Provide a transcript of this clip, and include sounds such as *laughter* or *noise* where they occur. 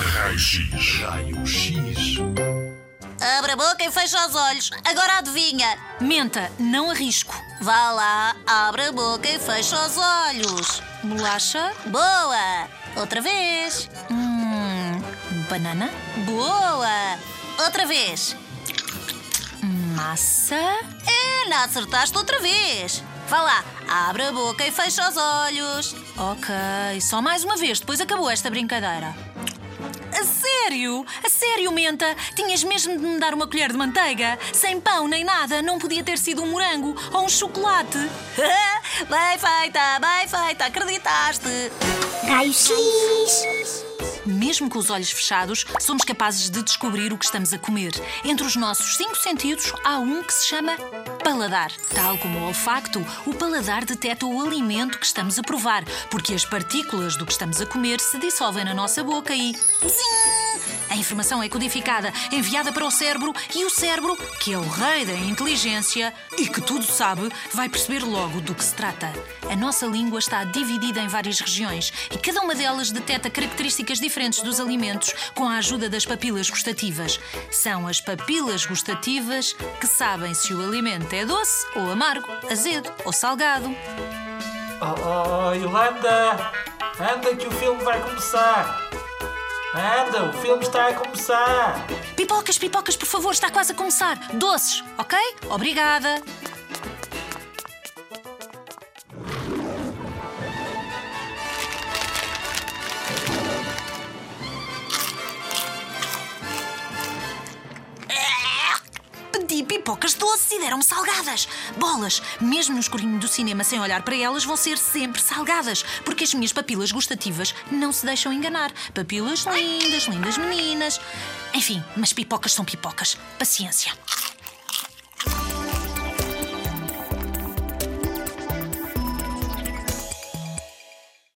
Raio-X. Raio-X. Abre a boca e fecha os olhos. Agora adivinha. Menta, não arrisco. Vá lá, abre a boca e fecha os olhos. Bolacha, Boa! Outra vez. hum, banana, Boa! Outra vez. massa, É, não acertaste outra vez. Vá lá, abre a boca e fecha os olhos. Ok, só mais uma vez, depois acabou esta brincadeira. A sério? A sério, Menta? Tinhas mesmo de me dar uma colher de manteiga? Sem pão nem nada, não podia ter sido um morango ou um chocolate. *laughs* bem feita, bem feita, acreditaste. Raio-X. Mesmo com os olhos fechados, somos capazes de descobrir o que estamos a comer. Entre os nossos cinco sentidos, há um que se chama paladar. Tal como o olfacto, o paladar detecta o alimento que estamos a provar, porque as partículas do que estamos a comer se dissolvem na nossa boca e. Zing! A informação é codificada, enviada para o cérebro e o cérebro, que é o rei da inteligência e que tudo sabe, vai perceber logo do que se trata. A nossa língua está dividida em várias regiões e cada uma delas detecta características diferentes dos alimentos com a ajuda das papilas gustativas. São as papilas gustativas que sabem se o alimento é doce ou amargo, azedo ou salgado. Oh, oh, Yolanda! Anda que o filme vai começar! Anda, o filme está a começar! Pipocas, pipocas, por favor, está quase a começar. Doces, ok? Obrigada. Pedi pipocas doces e deram-me salgadas. Bolas, mesmo no escurinho do cinema, sem olhar para elas, vão ser sempre salgadas, porque as minhas papilas gustativas não se deixam enganar. Papilas lindas, lindas meninas. Enfim, mas pipocas são pipocas. Paciência.